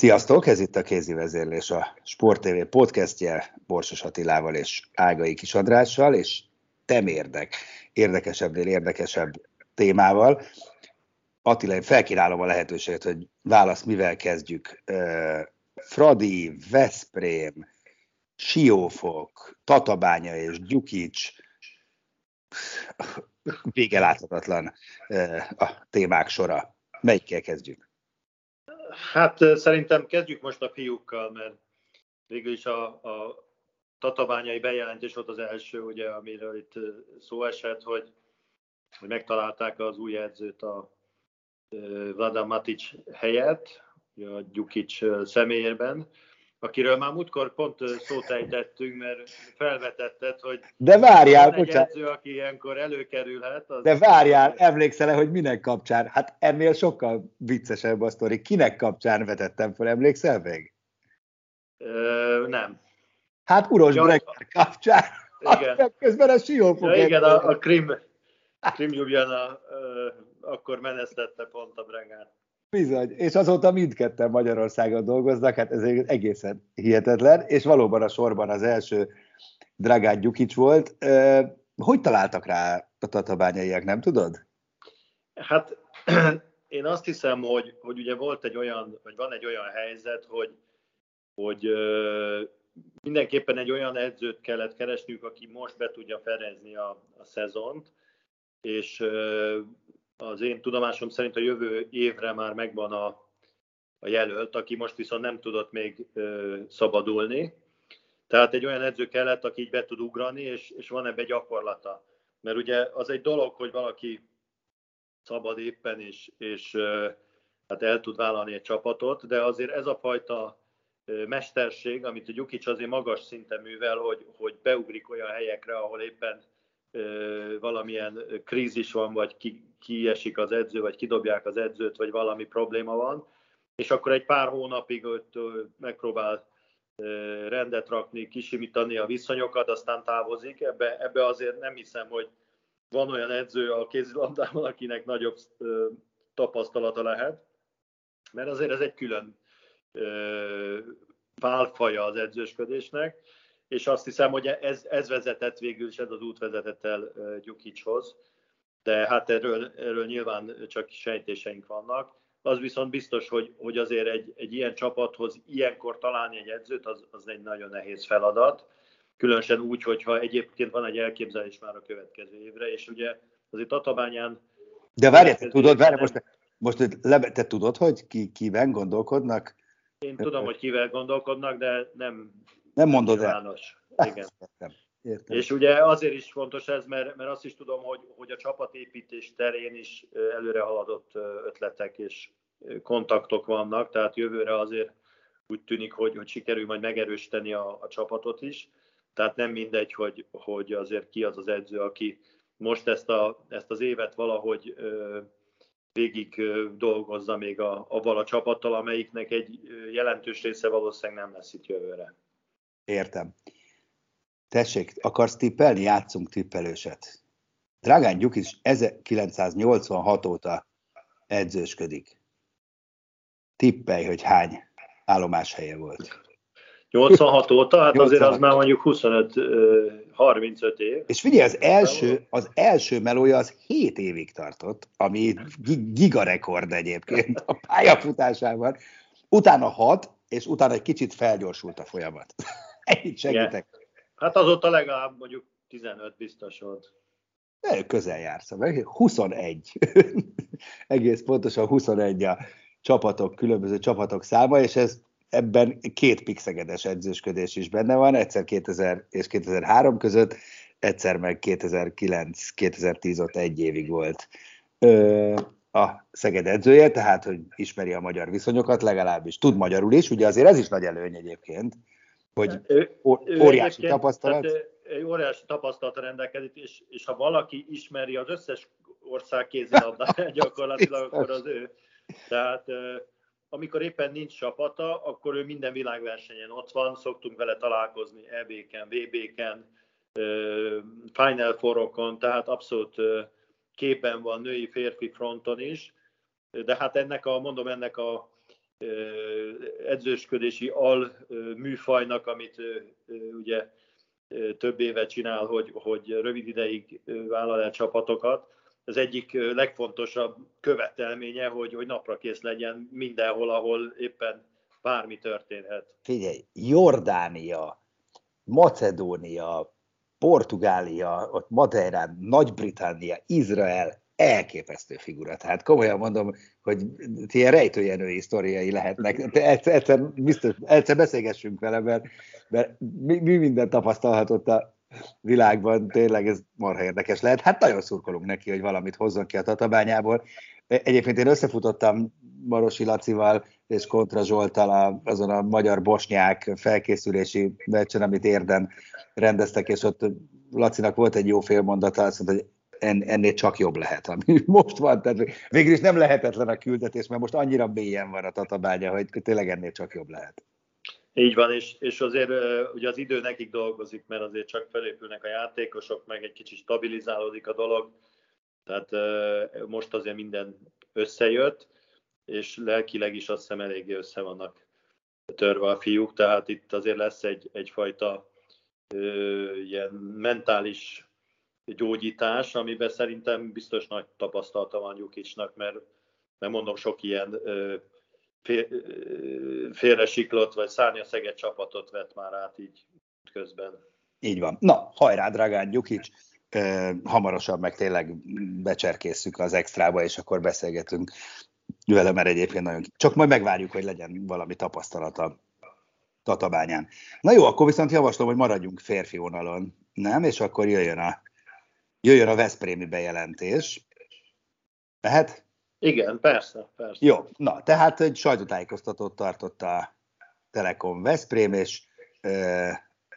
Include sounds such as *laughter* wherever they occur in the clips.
Sziasztok, ez itt a Kézi Vezérlés, a Sport TV podcastje Borsos Attilával és Ágai Kis Andrással, és temérdek, érdekesebbnél érdekesebb témával. Attila, én felkínálom a lehetőséget, hogy válasz, mivel kezdjük. Fradi, Veszprém, Siófok, Tatabánya és Gyukics, vége láthatatlan a témák sora. Melyikkel kezdjük? Hát szerintem kezdjük most a fiúkkal, mert végül is a, a tatabányai bejelentés volt az első, ugye, amiről itt szó esett, hogy, hogy megtalálták az új edzőt a Vlada Matic helyett, a Gyukics személyében, akiről már múltkor pont szót ejtettünk, mert felvetetted, hogy de várjál, egy edző, aki ilyenkor előkerülhet. Az de várjál, emlékszel hogy minek kapcsán? Hát ennél sokkal viccesebb a sztori. Kinek kapcsán vetettem fel, emlékszel még? Ö, nem. Hát Uros ja, Brekker kapcsán. Igen. *laughs* Hát, közben a Siófok. Ja, igen, a, a Krim, Krim Ljubljana akkor menesztette pont a Bregát. Bizony, és azóta mindketten Magyarországon dolgoznak, hát ez egészen hihetetlen, és valóban a sorban az első Dragán Gyukics volt. Hogy találtak rá a tatabányaiak, nem tudod? Hát *clears throat* én azt hiszem, hogy, hogy ugye volt egy olyan, vagy van egy olyan helyzet, hogy, hogy mindenképpen egy olyan edzőt kellett keresniük, aki most be tudja ferezni a, a szezont, és az én tudomásom szerint a jövő évre már megvan a, a jelölt, aki most viszont nem tudott még ö, szabadulni. Tehát egy olyan edző kellett, aki így be tud ugrani, és, és van ebbe gyakorlata. Mert ugye az egy dolog, hogy valaki szabad éppen, és, és ö, hát el tud vállalni egy csapatot, de azért ez a fajta mesterség, amit a Gyukics azért magas szinten művel, hogy, hogy beugrik olyan helyekre, ahol éppen valamilyen krízis van, vagy ki, az edző, vagy kidobják az edzőt, vagy valami probléma van, és akkor egy pár hónapig ott megpróbál rendet rakni, kisimítani a viszonyokat, aztán távozik. Ebbe, ebbe azért nem hiszem, hogy van olyan edző a kézilabdában, akinek nagyobb tapasztalata lehet, mert azért ez egy külön válfaja az edzősködésnek és azt hiszem, hogy ez, ez vezetett végül, és ez az út vezetett el Gyukicshoz, de hát erről, erről nyilván csak sejtéseink vannak. Az viszont biztos, hogy, hogy azért egy, egy ilyen csapathoz ilyenkor találni egy edzőt, az, az egy nagyon nehéz feladat. Különösen úgy, hogyha egyébként van egy elképzelés már a következő évre, és ugye azért Tatabányán... De várj, te tudod, várj, most, most le, te tudod, hogy ki, kiben gondolkodnak? Én tudom, hogy kivel gondolkodnak, de nem nem mondod el. Igen. Értem. Értem. És ugye azért is fontos ez, mert, mert azt is tudom, hogy, hogy a csapatépítés terén is előre haladott ötletek és kontaktok vannak, tehát jövőre azért úgy tűnik, hogy, hogy sikerül majd megerősíteni a, a csapatot is. Tehát nem mindegy, hogy, hogy azért ki az az edző, aki most ezt, a, ezt az évet valahogy ö, végig dolgozza még a, avval a csapattal, amelyiknek egy jelentős része valószínűleg nem lesz itt jövőre. Értem. Tessék, akarsz tippelni? Játszunk tippelőset. Dragán Gyuk is 1986 óta edzősködik. Tippelj, hogy hány állomáshelye volt. 86 óta? Hát 86. azért az már mondjuk 25-35 év. És figyelj, az első, az első melója az 7 évig tartott, ami gigarekord egyébként a pályafutásában. Utána 6, és utána egy kicsit felgyorsult a folyamat. *laughs* Ennyit segítek. Igen. Hát azóta legalább mondjuk 15 biztos volt. De közel jársz, meg 21. *laughs* Egész pontosan 21 a csapatok, különböző csapatok száma, és ez ebben két pixegedes edzősködés is benne van, egyszer 2000 és 2003 között, egyszer meg 2009-2010 ott egy évig volt ö, a Szeged edzője, tehát hogy ismeri a magyar viszonyokat, legalábbis tud magyarul is, ugye azért ez is nagy előny egyébként, hogy óriási tapasztalat. Tehát, óriási tapasztalat rendelkezik, és, és ha valaki ismeri az összes ország kézilabdáját *laughs* *laughs* gyakorlatilag, akkor az ő. Tehát amikor éppen nincs csapata, akkor ő minden világversenyen ott van, szoktunk vele találkozni EB-ken, VB-ken, Final Four-okon, tehát abszolút képen van női férfi fronton is, de hát ennek a, mondom, ennek a edzősködési al műfajnak, amit ugye több éve csinál, hogy, hogy rövid ideig vállal el csapatokat, az egyik legfontosabb követelménye, hogy, hogy napra kész legyen mindenhol, ahol éppen bármi történhet. Figyelj, Jordánia, Macedónia, Portugália, ott Madeirán, Nagy-Britannia, Izrael, elképesztő figura. Tehát komolyan mondom, hogy ilyen rejtőjenői sztoriai lehetnek. Egyszer, egyszer, biztos, egyszer beszélgessünk vele, mert, mert mi, mi minden tapasztalhatott a világban, tényleg ez marha érdekes lehet. Hát nagyon szurkolunk neki, hogy valamit hozzon ki a tatabányából. Egyébként én összefutottam Marosi Lacival és Kontra Zsoltal azon a magyar-bosnyák felkészülési meccsen, amit érden rendeztek, és ott Lacinak volt egy jó félmondata, azt mondta, hogy ennél csak jobb lehet, ami *laughs* most van. Tehát végül is nem lehetetlen a küldetés, mert most annyira mélyen van a tatabánya, hogy tényleg ennél csak jobb lehet. Így van, és, és azért ugye az idő nekik dolgozik, mert azért csak felépülnek a játékosok, meg egy kicsit stabilizálódik a dolog, tehát most azért minden összejött, és lelkileg is azt hiszem eléggé össze vannak törve a fiúk, tehát itt azért lesz egy, egyfajta ö, ilyen mentális gyógyítás, amiben szerintem biztos nagy tapasztalata van Jukicsnak, mert, mert mondom, sok ilyen ö, fél, félre siklott, vagy szárnyaszeget csapatot vett már át így közben. Így van. Na, hajrá, Dragán Gyukics! hamarosan meg tényleg becserkészük az extrába, és akkor beszélgetünk vele, mert egyébként nagyon... Csak majd megvárjuk, hogy legyen valami tapasztalata Tatabányán. Na jó, akkor viszont javaslom, hogy maradjunk férfi vonalon, nem? És akkor jöjjön a, jöjjön a Veszprémi bejelentés. Lehet? Igen, persze, persze. Jó, na, tehát egy sajtótájékoztatót tartott a Telekom Veszprém, és ö,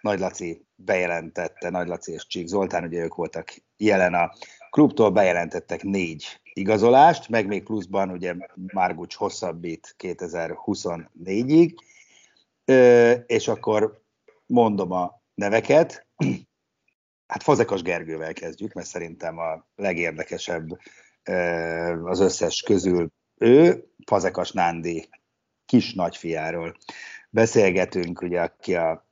Nagy Laci bejelentette, Nagy Laci és Csík Zoltán, ugye ők voltak jelen a klubtól, bejelentettek négy igazolást, meg még pluszban ugye Márgucs hosszabbít 2024-ig, ö, és akkor mondom a neveket, hát Fazekas Gergővel kezdjük, mert szerintem a legérdekesebb az összes közül ő, Fazekas Nándi kis nagyfiáról beszélgetünk, ugye, aki a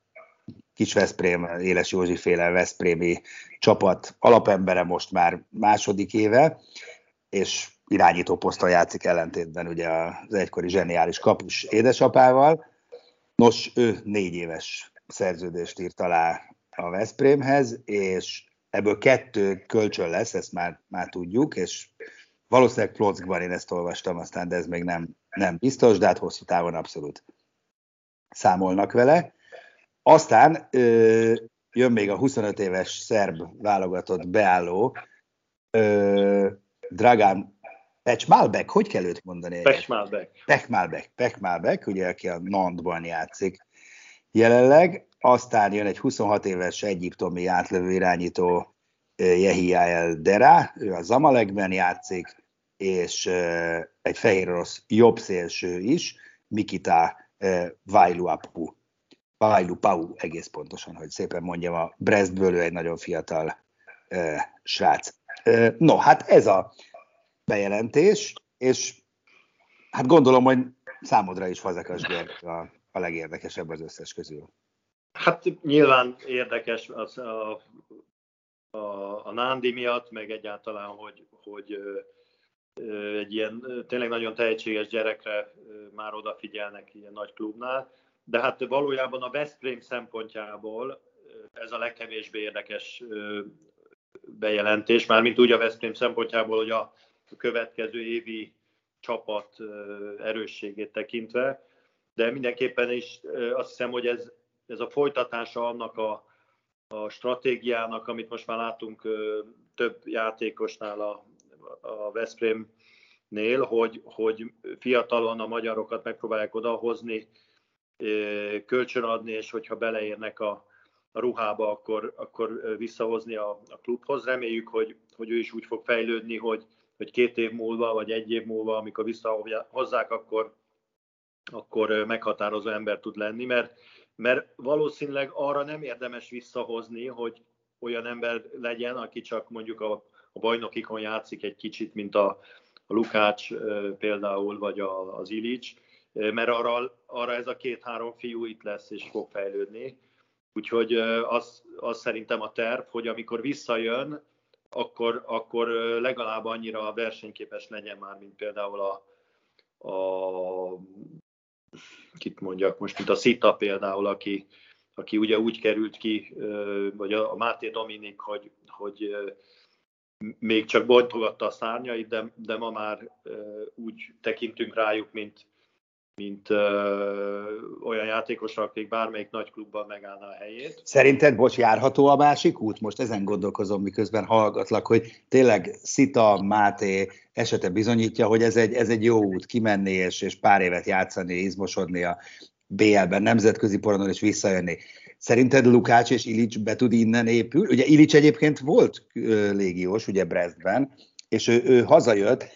kis Veszprém, Éles Józsi féle Veszprémi csapat alapembere most már második éve, és irányító poszton játszik ellentétben ugye az egykori zseniális kapus édesapával. Nos, ő négy éves szerződést írt alá a Veszprémhez, és ebből kettő kölcsön lesz, ezt már, már tudjuk, és valószínűleg Plockban én ezt olvastam aztán, de ez még nem, nem biztos, de hát hosszú távon abszolút számolnak vele. Aztán ö, jön még a 25 éves szerb válogatott beálló, ö, Dragán Pecsmálbek, hogy kell őt mondani? Pecsmálbek. Pecsmálbek, Pecsmálbek, ugye, aki a Nantban játszik jelenleg. Aztán jön egy 26 éves egyiptomi átlövő irányító Jehia El Dera, ő a Zamalekben játszik, és egy fehér orosz jobb szélső is, Mikita Vailuapu, Pau egész pontosan, hogy szépen mondjam, a Brestből ő egy nagyon fiatal srác. No, hát ez a bejelentés, és hát gondolom, hogy számodra is Fazekas Gerg a, a legérdekesebb az összes közül. Hát nyilván érdekes az a, a, a Nándi miatt, meg egyáltalán, hogy, hogy egy ilyen tényleg nagyon tehetséges gyerekre már odafigyelnek ilyen nagy klubnál. de hát valójában a Veszprém szempontjából ez a legkevésbé érdekes bejelentés, mármint úgy a Veszprém szempontjából, hogy a következő évi csapat erősségét tekintve, de mindenképpen is azt hiszem, hogy ez, ez a folytatása annak a, a stratégiának, amit most már látunk több játékosnál a, a Veszprémnél, hogy, hogy fiatalon a magyarokat megpróbálják odahozni, kölcsönadni, és hogyha beleérnek a, a ruhába, akkor, akkor visszahozni a, a klubhoz. Reméljük, hogy, hogy ő is úgy fog fejlődni, hogy, hogy két év múlva, vagy egy év múlva, amikor visszahozzák, akkor, akkor meghatározó ember tud lenni, mert, mert valószínűleg arra nem érdemes visszahozni, hogy olyan ember legyen, aki csak mondjuk a, a bajnokikon játszik egy kicsit, mint a, a Lukács például, vagy a, az Ilics, mert arra, arra ez a két-három fiú itt lesz és fog fejlődni. Úgyhogy az, az szerintem a terv, hogy amikor visszajön, akkor, akkor legalább annyira versenyképes legyen már, mint például a, a kit mondjak. Most, mint a Szita például, aki, aki ugye úgy került ki, vagy a Máté Dominik, hogy, hogy még csak bontogatta a szárnyait, de, de ma már úgy tekintünk rájuk, mint, mint ö, olyan játékosra, akik bármelyik nagy klubban megállná a helyét. Szerinted, bocs, járható a másik út? Most ezen gondolkozom, miközben hallgatlak, hogy tényleg Szita, Máté esete bizonyítja, hogy ez egy, ez egy jó út kimenni és, és pár évet játszani, izmosodni a BL-ben, nemzetközi poronon és visszajönni. Szerinted Lukács és Ilics be tud innen épül? Ugye Ilics egyébként volt légiós, ugye Brestben, és ő, ő hazajött,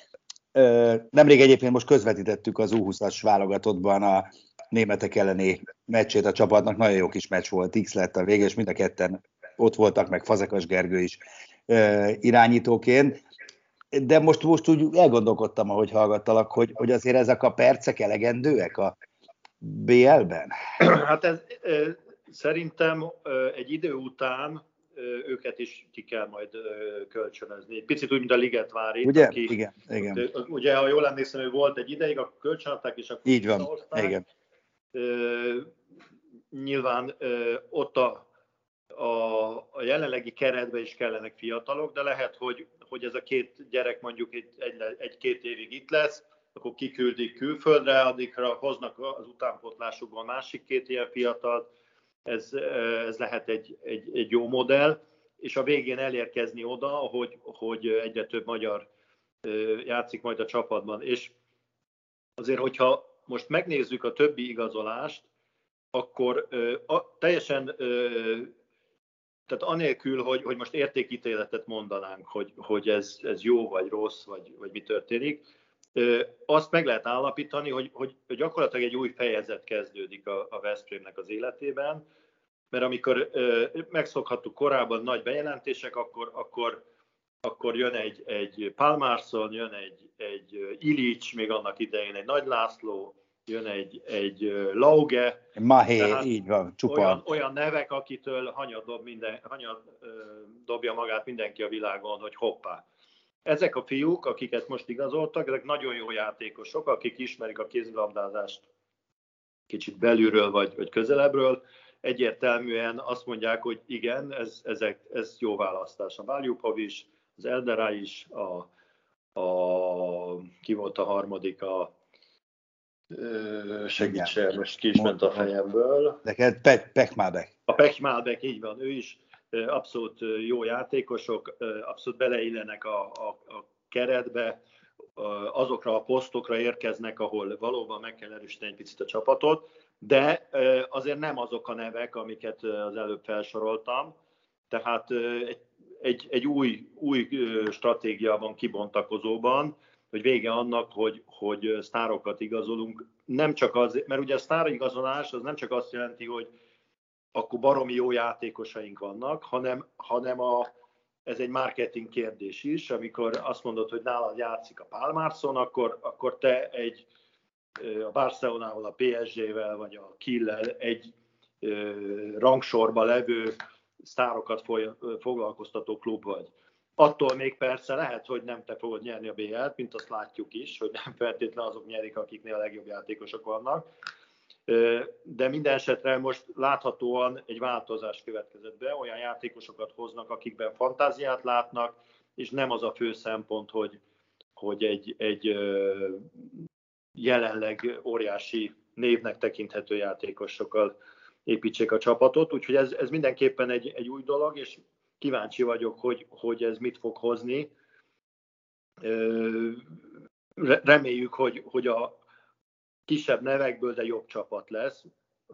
Nemrég egyébként most közvetítettük az U20-as válogatottban a németek elleni meccsét a csapatnak, nagyon jó kis meccs volt, X lett a vége, és mind a ketten ott voltak, meg Fazekas Gergő is irányítóként. De most, most úgy elgondolkodtam, ahogy hallgattalak, hogy, hogy azért ezek a percek elegendőek a BL-ben? Hát ez szerintem egy idő után őket is ki kell majd kölcsönözni. Egy picit úgy, mint a Ligetvári. Ugye? Aki, igen, igen. Ugye, ha jól emlékszem, hogy volt egy ideig, akkor kölcsönadták, és akkor Így van, igen. Nyilván ott a, a, a jelenlegi keretben is kellenek fiatalok, de lehet, hogy, hogy ez a két gyerek mondjuk egy, egy-két évig itt lesz, akkor kiküldik külföldre, addigra hoznak az utánpotlásukból másik két ilyen fiatalt, ez, ez lehet egy, egy, egy jó modell, és a végén elérkezni oda, hogy, hogy egyre több magyar játszik majd a csapatban. És azért, hogyha most megnézzük a többi igazolást, akkor a, teljesen, tehát anélkül, hogy, hogy most értékítéletet mondanánk, hogy, hogy ez, ez jó vagy rossz, vagy, vagy mi történik, azt meg lehet állapítani, hogy, hogy gyakorlatilag egy új fejezet kezdődik a, a Veszprémnek az életében, mert amikor megszokhattuk korábban nagy bejelentések, akkor, akkor, akkor jön egy, egy Palmarsson, jön egy, egy Ilics, még annak idején egy Nagy László, jön egy, egy Lauge. Mahé, így van, csupa. Olyan, olyan nevek, akitől hanyad, dob minden, hanyad dobja magát mindenki a világon, hogy hoppá. Ezek a fiúk, akiket most igazoltak, ezek nagyon jó játékosok, akik ismerik a kézilabdázást kicsit belülről vagy, vagy közelebbről, egyértelműen azt mondják, hogy igen, ez, ezek, ez jó választás. A Valjupov is, az Eldera is, a, a, ki volt a harmadik, a segítse, most ki is ment a fejemből. Neked Pe- Pekmálbek. A Pekmálbek, így van, ő is abszolút jó játékosok, abszolút beleillenek a, a, a keretbe, azokra a posztokra érkeznek, ahol valóban meg kell erősíteni egy picit a csapatot, de azért nem azok a nevek, amiket az előbb felsoroltam. Tehát egy, egy, egy új, új stratégia van kibontakozóban, hogy vége annak, hogy, hogy sztárokat igazolunk. Nem csak az, mert ugye a sztárigazolás az nem csak azt jelenti, hogy akkor baromi jó játékosaink vannak, hanem, hanem a, ez egy marketing kérdés is, amikor azt mondod, hogy nálad játszik a Pálmárszon, akkor, akkor te egy a Barcelonával, a PSG-vel vagy a Kiel-lel egy rangsorba levő sztárokat foglalkoztató klub vagy. Attól még persze lehet, hogy nem te fogod nyerni a BL-t, mint azt látjuk is, hogy nem feltétlenül azok nyerik, akiknél a legjobb játékosok vannak. De minden esetre most láthatóan egy változás következett be, olyan játékosokat hoznak, akikben fantáziát látnak, és nem az a fő szempont, hogy, hogy egy, egy jelenleg óriási névnek tekinthető játékosokkal építsék a csapatot, úgyhogy ez, ez mindenképpen egy, egy új dolog, és kíváncsi vagyok, hogy, hogy ez mit fog hozni. Reméljük, hogy, hogy a kisebb nevekből, de jobb csapat lesz.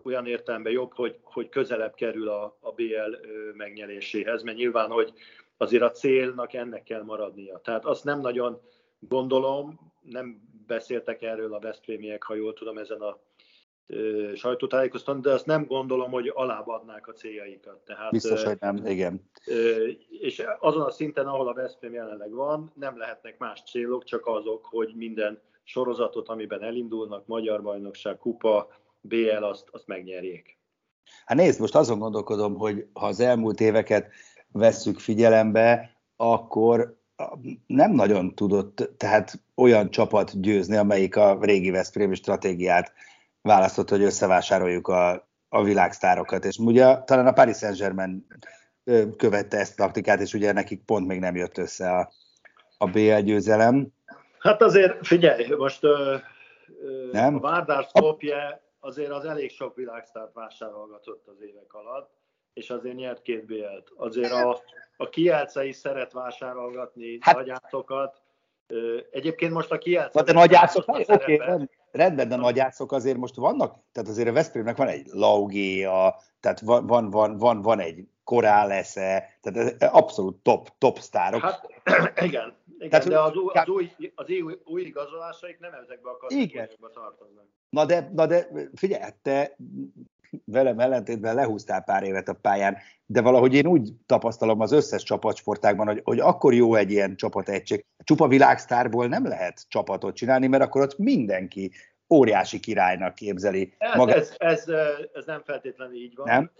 Olyan értelemben jobb, hogy, hogy közelebb kerül a, a BL megnyeréséhez, mert nyilván, hogy azért a célnak ennek kell maradnia. Tehát azt nem nagyon gondolom, nem beszéltek erről a Veszprémiek, ha jól tudom, ezen a sajtótájékoztatón, de azt nem gondolom, hogy alábbadnák a céljaikat. Tehát, Biztos, hogy nem, igen. És azon a szinten, ahol a Veszprém jelenleg van, nem lehetnek más célok, csak azok, hogy minden sorozatot, amiben elindulnak, Magyar Bajnokság, Kupa, BL, azt, azt megnyerjék. Hát nézd, most azon gondolkodom, hogy ha az elmúlt éveket vesszük figyelembe, akkor nem nagyon tudott tehát olyan csapat győzni, amelyik a régi Veszprémi stratégiát választott, hogy összevásároljuk a, a világsztárokat. És ugye talán a Paris Saint-Germain követte ezt a taktikát, és ugye nekik pont még nem jött össze a, a BL győzelem. Hát azért figyelj, most nem? a Várdár Skopje azért az elég sok világsztárt vásárolgatott az évek alatt, és azért nyert két BL-t. Azért a, a Kielce is szeret vásárolgatni hát, nagyátokat. Egyébként most a Kielce... De nagyászok, oké, okay, rendben, de nagyászok azért most vannak, tehát azért a Veszprémnek van egy Laugéa, tehát van, van, van, van, van egy Korálesze, tehát abszolút top, top sztárok. Hát, *clears throat* igen, igen tehát, de az, az, új, az új, új igazolásaik nem ezekbe a kategóriákba tartoznak. Na de, na de figyelj, te velem ellentétben lehúztál pár évet a pályán, de valahogy én úgy tapasztalom az összes csapatsportágban, hogy, hogy akkor jó egy ilyen csapategység. Csupa világsztárból nem lehet csapatot csinálni, mert akkor ott mindenki óriási királynak képzeli hát magát. Ez, ez, ez nem feltétlenül így van. Nem?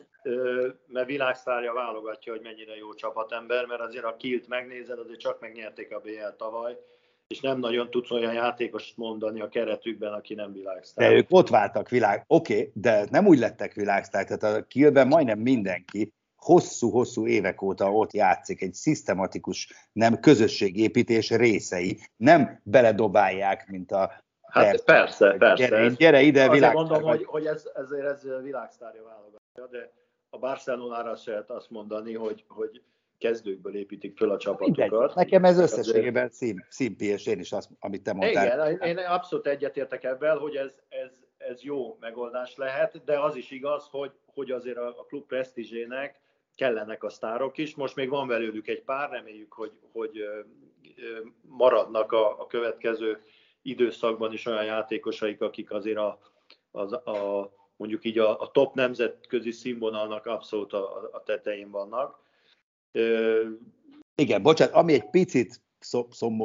Mert világsztárja válogatja, hogy mennyire jó csapatember, mert azért a Kilt megnézed, azért csak megnyerték a BL tavaly, és nem nagyon tudsz olyan játékost mondani a keretükben, aki nem világsztár. De ők ott váltak világ, oké, okay, de nem úgy lettek világsztár, tehát a Kielben majdnem mindenki hosszú-hosszú évek óta ott játszik, egy szisztematikus, nem közösségépítés részei, nem beledobálják, mint a Hát persze, persze. Gyere, gyere ide, világsztár. mondom, hogy, hogy ez, ezért ez világsztárja válogatja, de a Barcelonára se lehet azt mondani, hogy, hogy kezdőkből építik föl a csapatokat. Mindegy. Nekem ez összességében szín, színpi, és én is azt, amit te mondtál. Igen, én abszolút egyetértek ebben, hogy ez, ez, ez jó megoldás lehet, de az is igaz, hogy, hogy azért a, a klub presztízsének kellenek a sztárok is. Most még van belőlük egy pár, reméljük, hogy, hogy maradnak a, a következő időszakban is olyan játékosaik, akik azért a, a, a mondjuk így a, a top nemzetközi színvonalnak abszolút a, a tetején vannak. Igen, bocsánat, ami egy picit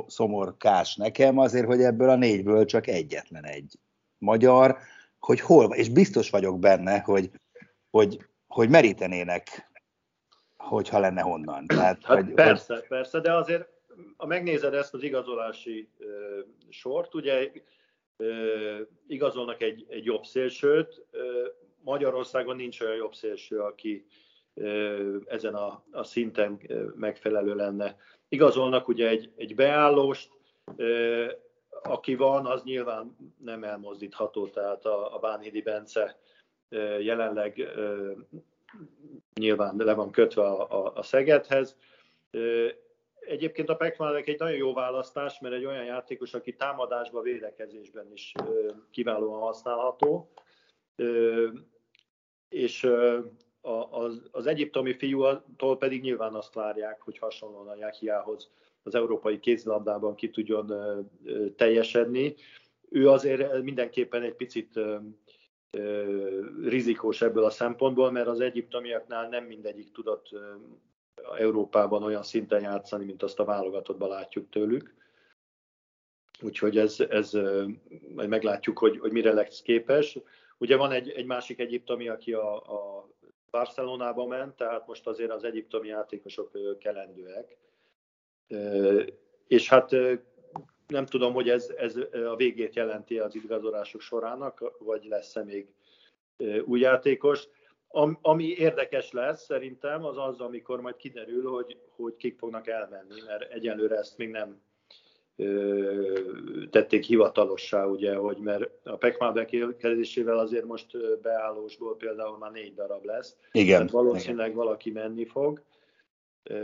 szomorkás nekem azért, hogy ebből a négyből csak egyetlen egy magyar, hogy hol és biztos vagyok benne, hogy, hogy, hogy merítenének, hogyha lenne honnan. Tehát, hát hogy, persze, hogy... persze, de azért, ha megnézed ezt az igazolási uh, sort, ugye igazolnak egy, egy jobb szélsőt, Magyarországon nincs olyan jobb szélső, aki ezen a, a szinten megfelelő lenne. Igazolnak ugye egy, egy beállóst, aki van, az nyilván nem elmozdítható, tehát a, a Bánhidi Bence jelenleg nyilván le van kötve a, a, a Szegedhez. Egyébként a Pekmalek egy nagyon jó választás, mert egy olyan játékos, aki támadásban, védekezésben is kiválóan használható, és az, az egyiptomi fiútól pedig nyilván azt várják, hogy hasonlóan a Jahiához az európai kézilabdában ki tudjon teljesedni. Ő azért mindenképpen egy picit rizikós ebből a szempontból, mert az egyiptomiaknál nem mindegyik tudott Európában olyan szinten játszani, mint azt a válogatottban látjuk tőlük. Úgyhogy ez, ez majd meglátjuk, hogy, hogy mire lesz képes. Ugye van egy, egy másik egyiptomi, aki a, a Barcelonába ment, tehát most azért az egyiptomi játékosok kelendőek. És hát nem tudom, hogy ez, ez a végét jelenti az igazolások sorának, vagy lesz-e még új játékos. Ami érdekes lesz szerintem, az az, amikor majd kiderül, hogy, hogy kik fognak elmenni, mert egyelőre ezt még nem tették hivatalossá, ugye, hogy mert a Pekmál bekerülésével azért most beállósból például már négy darab lesz. Igen. Tehát valószínűleg igen. valaki menni fog.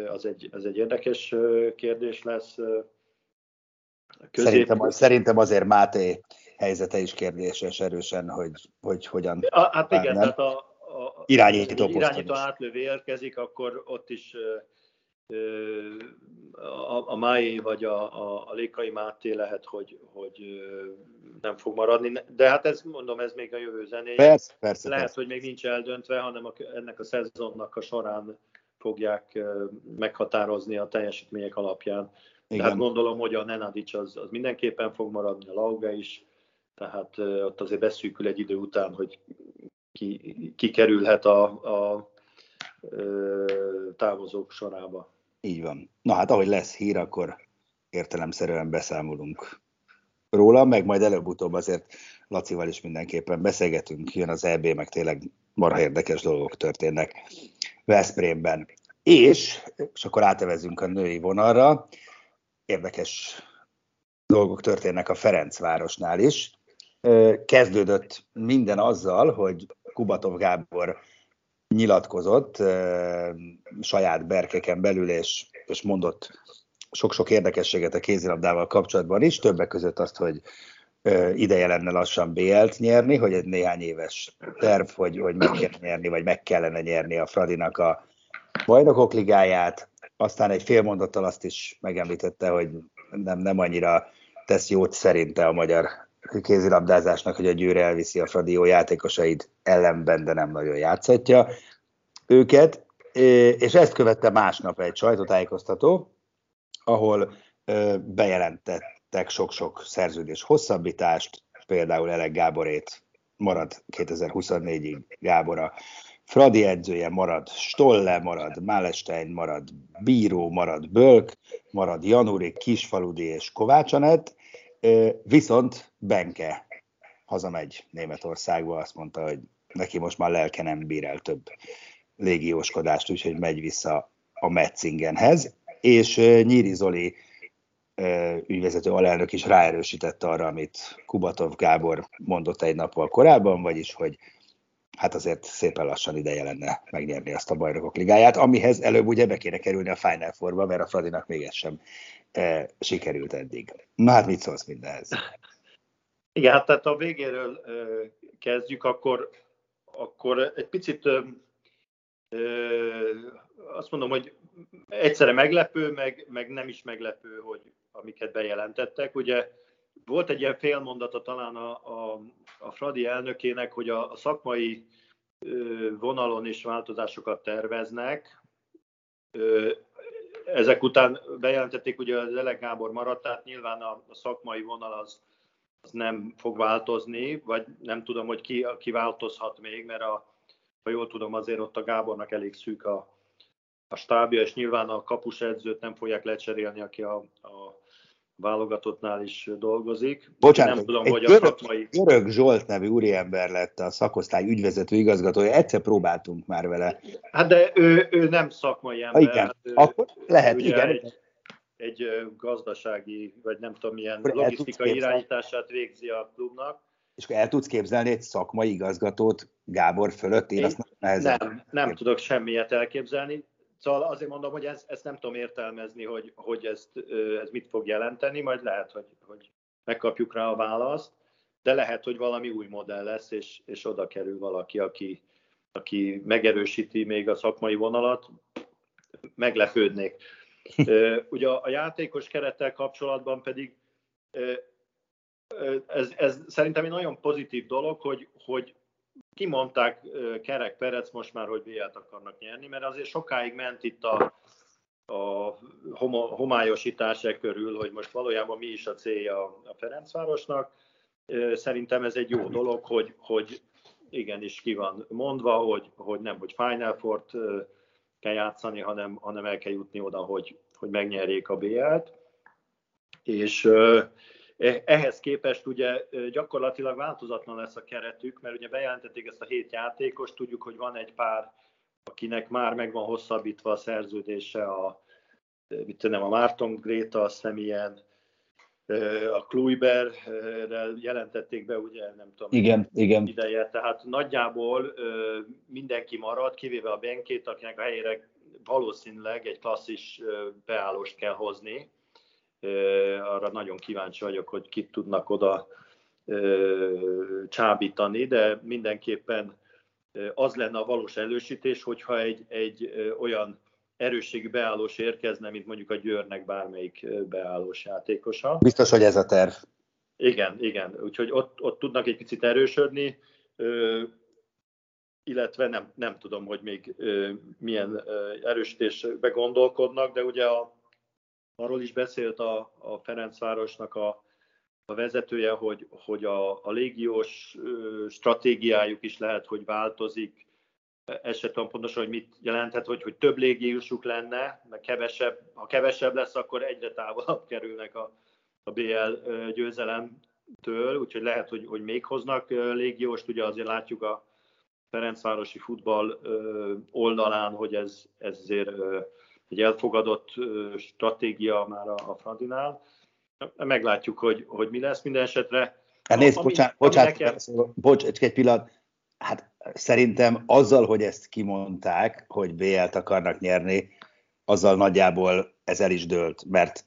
Az egy, az egy érdekes kérdés lesz. Közép... Szerintem, szerintem azért Máté helyzete is kérdéses erősen, hogy, hogy hogyan. Hát igen, tehát a, a irányító, irányító átlövő érkezik, akkor ott is a, a Máé vagy a, a, a Lékai Máté lehet, hogy, hogy nem fog maradni, de hát ez mondom, ez még a jövő zenéje. Persze, persze. Lehet, persze. hogy még nincs eldöntve, hanem a, ennek a szezonnak a során fogják meghatározni a teljesítmények alapján. Igen. Tehát gondolom, hogy a Nenadic az, az mindenképpen fog maradni, a Lauga is, tehát ott azért beszűkül egy idő után, hogy ki, ki kerülhet a, a, a távozók sorába. Így van. Na hát, ahogy lesz hír, akkor értelemszerűen beszámolunk róla, meg majd előbb-utóbb azért Lacival is mindenképpen beszélgetünk, jön az EB, meg tényleg marha érdekes dolgok történnek Veszprémben. És, és akkor átevezünk a női vonalra, érdekes dolgok történnek a Ferencvárosnál is. Kezdődött minden azzal, hogy Kubatov Gábor nyilatkozott saját berkeken belül, és, és mondott sok-sok érdekességet a kézilabdával kapcsolatban is, többek között azt, hogy ideje lenne lassan BL-t nyerni, hogy egy néhány éves terv, hogy, hogy meg kell nyerni, vagy meg kellene nyerni a Fradinak a bajnokok ligáját. Aztán egy fél mondattal azt is megemlítette, hogy nem, nem annyira tesz jót szerinte a magyar kézilabdázásnak, hogy a Győr elviszi a Fradi jó játékosait ellenben, de nem nagyon játszhatja őket, és ezt követte másnap egy sajtótájékoztató, ahol bejelentettek sok-sok szerződés hosszabbítást, például Elek Gáborét marad 2024-ig Gábora, Fradi edzője marad, Stolle marad, Málestein marad, Bíró marad, Bölk marad, Januri, Kisfaludi és Kovács Anett, viszont Benke hazamegy Németországba, azt mondta, hogy neki most már lelke nem bír el több légióskodást, úgyhogy megy vissza a Metzingenhez, és Nyíri Zoli ügyvezető alelnök is ráerősítette arra, amit Kubatov Gábor mondott egy nappal korábban, vagyis, hogy hát azért szépen lassan ideje lenne megnyerni azt a bajnokok ligáját, amihez előbb ugye be kéne kerülni a Final Four-ba, mert a Fradinak még ez sem e, sikerült eddig. Hát mit szólsz mindenhez? Igen, hát tehát a végéről e, kezdjük, akkor, akkor egy picit e, azt mondom, hogy egyszerre meglepő, meg, meg nem is meglepő, hogy amiket bejelentettek. Ugye volt egy ilyen félmondata talán a, a, a Fradi elnökének, hogy a, a szakmai vonalon is változásokat terveznek. Ezek után bejelentették, hogy az Elek Gábor maradt, tehát nyilván a, a szakmai vonal az, az nem fog változni, vagy nem tudom, hogy ki, ki változhat még, mert a, ha jól tudom, azért ott a Gábornak elég szűk a, a stábja, és nyilván a kapus edzőt nem fogják lecserélni, aki a, a válogatottnál is dolgozik. Bocsánat, nem tudom, hogy görög, a szakmai... Görög Zsolt nevű úriember lett a szakosztály ügyvezető igazgatója, egyszer próbáltunk már vele. Hát de ő, ő nem szakmai ember. Ha igen, hát ő, akkor lehet, igen. Egy, egy gazdasági, vagy nem tudom milyen logisztikai irányítását végzi a klubnak és akkor el tudsz képzelni egy szakmai igazgatót Gábor fölött? Én, Én azt nehezen nem, nem tudok semmiet elképzelni. Szóval azért mondom, hogy ezt, ezt nem tudom értelmezni, hogy, hogy ezt, ez mit fog jelenteni, majd lehet, hogy, hogy megkapjuk rá a választ, de lehet, hogy valami új modell lesz, és, és oda kerül valaki, aki, aki megerősíti még a szakmai vonalat, meglepődnék. Ugye a játékos kerettel kapcsolatban pedig ez, ez szerintem egy nagyon pozitív dolog, hogy, hogy kimondták Kerek Perec most már, hogy BL-t akarnak nyerni, mert azért sokáig ment itt a, a homályosítás e körül, hogy most valójában mi is a célja a Ferencvárosnak. Szerintem ez egy jó dolog, hogy, hogy igenis ki van mondva, hogy, hogy nem, hogy Final Four kell játszani, hanem, hanem el kell jutni oda, hogy, hogy megnyerjék a BL-t. És ehhez képest ugye gyakorlatilag változatlan lesz a keretük, mert ugye bejelentették ezt a hét játékos, tudjuk, hogy van egy pár, akinek már meg van hosszabbítva a szerződése, a, mit tudom, a Márton Gréta, azt hiszem ilyen, a Kluiberrel jelentették be, ugye nem tudom, igen, igen. ideje, tehát nagyjából mindenki marad, kivéve a Benkét, akinek a helyére valószínűleg egy klasszis beállást kell hozni. Arra nagyon kíváncsi vagyok, hogy kit tudnak oda csábítani, de mindenképpen az lenne a valós elősítés, hogyha egy, egy olyan erősségű beállós érkezne, mint mondjuk a Győrnek bármelyik beállós játékosa. Biztos, hogy ez a terv. Igen, igen. Úgyhogy ott, ott tudnak egy picit erősödni, illetve nem, nem tudom, hogy még milyen erősítésbe gondolkodnak, de ugye a, arról is beszélt a, a Ferencvárosnak a, a vezetője, hogy, hogy a, a légiós stratégiájuk is lehet, hogy változik, ezt pontosan, hogy mit jelenthet, hogy, hogy több légiósuk lenne, mert kevesebb, ha kevesebb lesz, akkor egyre távolabb kerülnek a, a BL győzelemtől, úgyhogy lehet, hogy, hogy még hoznak légióst, ugye azért látjuk a Ferencvárosi futball oldalán, hogy ez, ez egy elfogadott stratégia már a, a Fradinál. Meglátjuk, hogy, hogy mi lesz minden esetre. Hát nézd, ami, bocsánat, ami bocsánat, nekem... bocs, csak egy pillanat, hát szerintem azzal, hogy ezt kimondták, hogy BL-t akarnak nyerni, azzal nagyjából ez el is dőlt, mert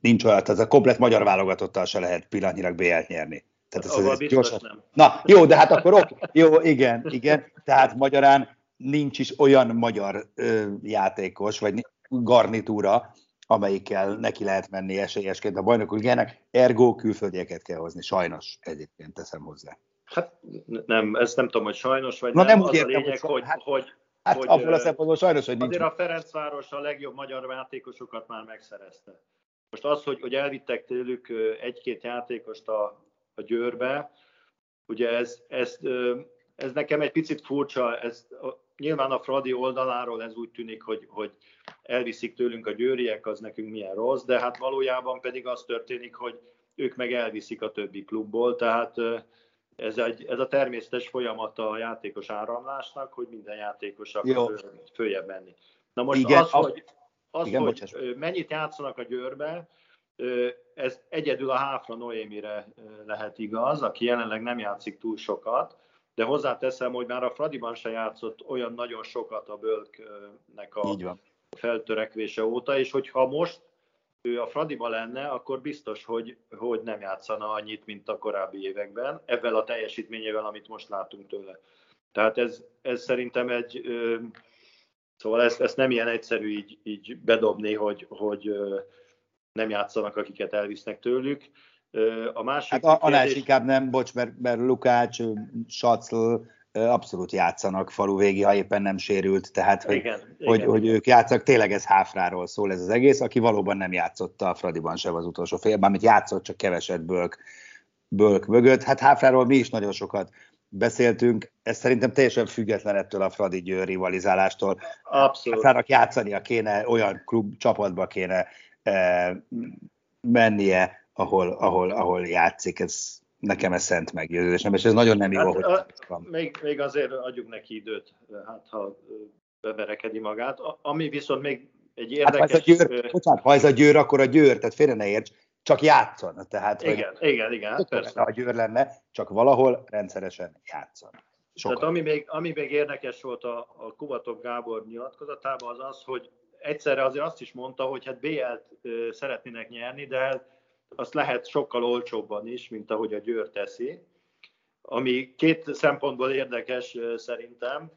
nincs olyan, tehát a komplet magyar válogatottal se lehet pillanatnyilag BL-t nyerni. Tehát ez, ez gyorsan... nem. Na, jó, de hát akkor oké. Jó, igen, igen. Tehát magyarán nincs is olyan magyar ö, játékos, vagy garnitúra, amelyikkel neki lehet menni esélyesként a bajnokul ligának, ergo külföldieket kell hozni, sajnos egyébként teszem hozzá. Hát nem, ezt nem tudom, hogy sajnos, vagy Na, nem. nem az értem, a lényeg, hogy, hát, hogy, hát hogy, abból a szempontból sajnos, hogy nincs. Azért a Ferencváros a legjobb magyar játékosokat már megszerezte. Most az, hogy, hogy elvittek tőlük egy-két játékost a, a Győrbe, ugye ez, ez, ez nekem egy picit furcsa, ez, nyilván a Fradi oldaláról ez úgy tűnik, hogy, hogy elviszik tőlünk a győriek, az nekünk milyen rossz, de hát valójában pedig az történik, hogy ők meg elviszik a többi klubból, tehát ez, egy, ez a természetes folyamata a játékos áramlásnak, hogy minden játékos akar följebb menni. Na most igen, az, hogy, az, igen, hogy mennyit játszanak a győrbe, ez egyedül a Háfra Noémire lehet igaz, aki jelenleg nem játszik túl sokat, de hozzáteszem, hogy már a Fradiban se játszott olyan nagyon sokat a Bölknek a feltörekvése óta, és hogyha most ő a Fradiba lenne, akkor biztos, hogy, hogy nem játszana annyit, mint a korábbi években, ebben a teljesítményével, amit most látunk tőle. Tehát ez, ez szerintem egy, szóval ezt, ezt nem ilyen egyszerű így, így bedobni, hogy, hogy nem játszanak, akiket elvisznek tőlük. A másik hát a, kérdés... inkább nem, bocs, mert, mert Lukács, Sacl abszolút játszanak falu végi, ha éppen nem sérült, tehát hogy, igen, hogy, igen. hogy ők játszanak, tényleg ez Háfráról szól ez az egész, aki valóban nem játszott a Fradiban sem az utolsó fél, amit játszott, csak keveset bölk, bölk mögött. Hát Háfráról mi is nagyon sokat beszéltünk, ez szerintem teljesen független ettől a Fradi Győr rivalizálástól. Abszolút. Háfrának játszania kéne, olyan klub csapatba kéne eh, mennie, ahol, ahol, ahol játszik, ez nekem ez szent meggyőződésem, és ez nagyon nem jó, hát, hogy a, van. Még, még azért adjuk neki időt, hát ha beverekedi magát. Ami viszont még egy érdekes... Hát, ha, ez a győr, bocsánat, ha ez a győr, akkor a győr, tehát félre ne érts, csak játszon. Tehát, igen, hogy, igen, igen, hát persze. Ha a győr lenne, csak valahol rendszeresen játszon. Sokat. Tehát ami még, ami még érdekes volt a, a Kubatov Gábor nyilatkozatában, az az, hogy egyszerre azért azt is mondta, hogy hát BL-t szeretnének nyerni, de azt lehet sokkal olcsóbban is, mint ahogy a Győr teszi. Ami két szempontból érdekes szerintem.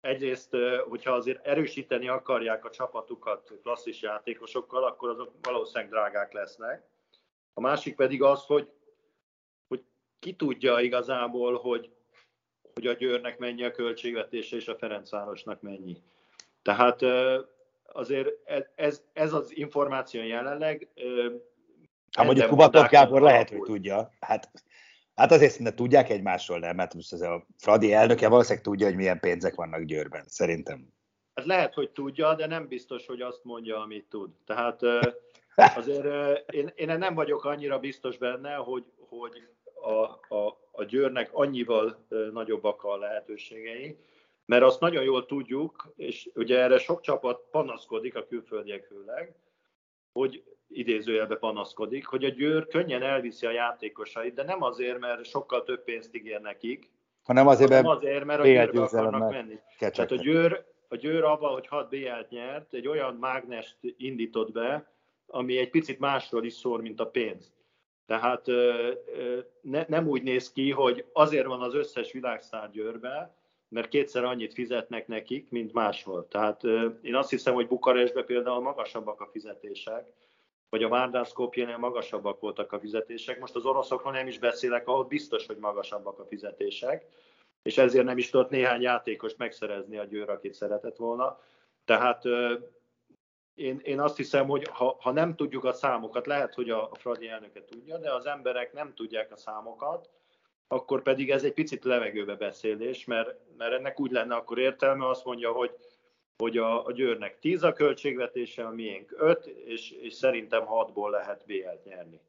Egyrészt, hogyha azért erősíteni akarják a csapatukat klasszis játékosokkal, akkor azok valószínűleg drágák lesznek. A másik pedig az, hogy, hogy ki tudja igazából, hogy, hogy a Győrnek mennyi a költségvetése, és a Ferencvárosnak mennyi. Tehát azért ez, ez az információ jelenleg Hát mondjuk Kubatov Gábor lehet, hogy tudja. Hát, hát azért szinte tudják egymásról, nem? Mert most ez a Fradi elnöke valószínűleg tudja, hogy milyen pénzek vannak Győrben, szerintem. Hát lehet, hogy tudja, de nem biztos, hogy azt mondja, amit tud. Tehát *laughs* azért én, én nem vagyok annyira biztos benne, hogy, hogy a, a, a Győrnek annyival nagyobbak a lehetőségei, mert azt nagyon jól tudjuk, és ugye erre sok csapat panaszkodik, a külföldiek főleg, hogy idézőjelbe panaszkodik, hogy a Győr könnyen elviszi a játékosait, de nem azért, mert sokkal több pénzt ígér nekik, hanem azért, hanem azért mert a Győrbe akarnak menni. Kecsek. Tehát a Győr, a Győr abban, hogy 6 BL-t nyert, egy olyan mágnest indított be, ami egy picit másról is szól, mint a pénz. Tehát ne, nem úgy néz ki, hogy azért van az összes világszár Győrbe, mert kétszer annyit fizetnek nekik, mint máshol. Tehát én azt hiszem, hogy Bukarestben például magasabbak a fizetések, vagy a Várdászkópjénél magasabbak voltak a fizetések. Most az oroszokról nem is beszélek, ahol biztos, hogy magasabbak a fizetések, és ezért nem is tudott néhány játékost megszerezni a Győr, akit szeretett volna. Tehát én, én azt hiszem, hogy ha, ha nem tudjuk a számokat, lehet, hogy a, a Fradi elnöke tudja, de az emberek nem tudják a számokat, akkor pedig ez egy picit levegőbe beszélés, mert, mert ennek úgy lenne akkor értelme, azt mondja, hogy, hogy a, a Győrnek 10 a költségvetése, a miénk 5, és, és szerintem 6-ból lehet BL-t nyerni.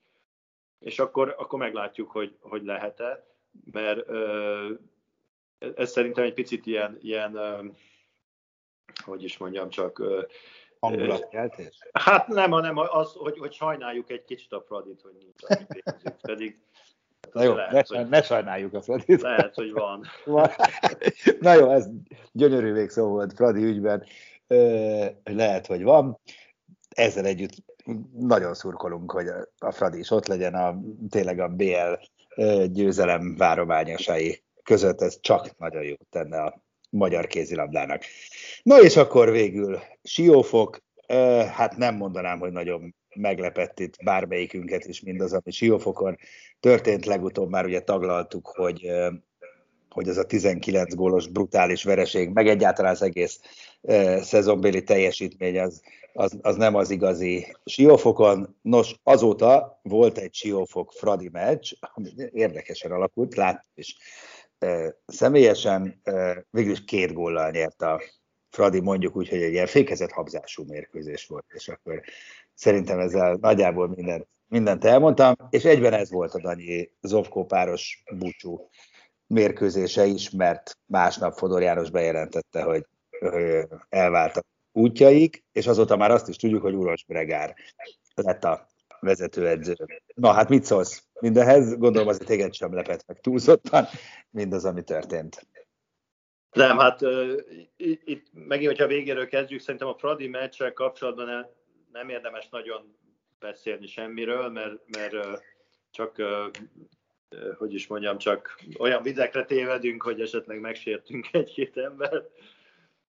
És akkor, akkor meglátjuk, hogy, hogy lehet-e, mert ö, ez szerintem egy picit ilyen, ilyen ö, hogy is mondjam, csak ö, Hangulatkeltés? Hát nem, hanem az, hogy, hogy sajnáljuk egy kicsit a Fradit, hogy nincs a pénzük, pedig Na jó, lehet, ne, hogy, ne sajnáljuk a Fradit. Lehet, hogy van. Na jó, ez gyönyörű végszó volt Fradi ügyben. Lehet, hogy van. Ezzel együtt nagyon szurkolunk, hogy a Fradi is ott legyen, a, tényleg a BL győzelem várományosai között, ez csak nagyon jó tenne a magyar kézilabdának. Na és akkor végül Siófok, hát nem mondanám, hogy nagyon meglepett itt bármelyikünket is mindaz, ami Siófokon történt. Legutóbb már ugye taglaltuk, hogy, hogy ez a 19 gólos brutális vereség, meg egyáltalán az egész szezonbéli teljesítmény az, az, az nem az igazi Siófokon. Nos, azóta volt egy Siófok Fradi meccs, ami érdekesen alakult, lát és személyesen végül is két góllal nyert a Fradi, mondjuk úgy, hogy egy ilyen fékezett habzású mérkőzés volt, és akkor szerintem ezzel nagyjából mindent, mindent elmondtam, és egyben ez volt a Danyi Zovkó páros búcsú mérkőzése is, mert másnap Fodor János bejelentette, hogy elváltak útjaik, és azóta már azt is tudjuk, hogy Uros Bregár lett a vezetőedző. Na hát mit szólsz mindehez? Gondolom azért téged sem lepett meg túlzottan mindaz, ami történt. Nem, hát uh, itt megint, hogyha végéről kezdjük, szerintem a Fradi meccsel kapcsolatban nem érdemes nagyon beszélni semmiről, mert, mert csak, hogy is mondjam, csak olyan vizekre tévedünk, hogy esetleg megsértünk *laughs* egy-két embert.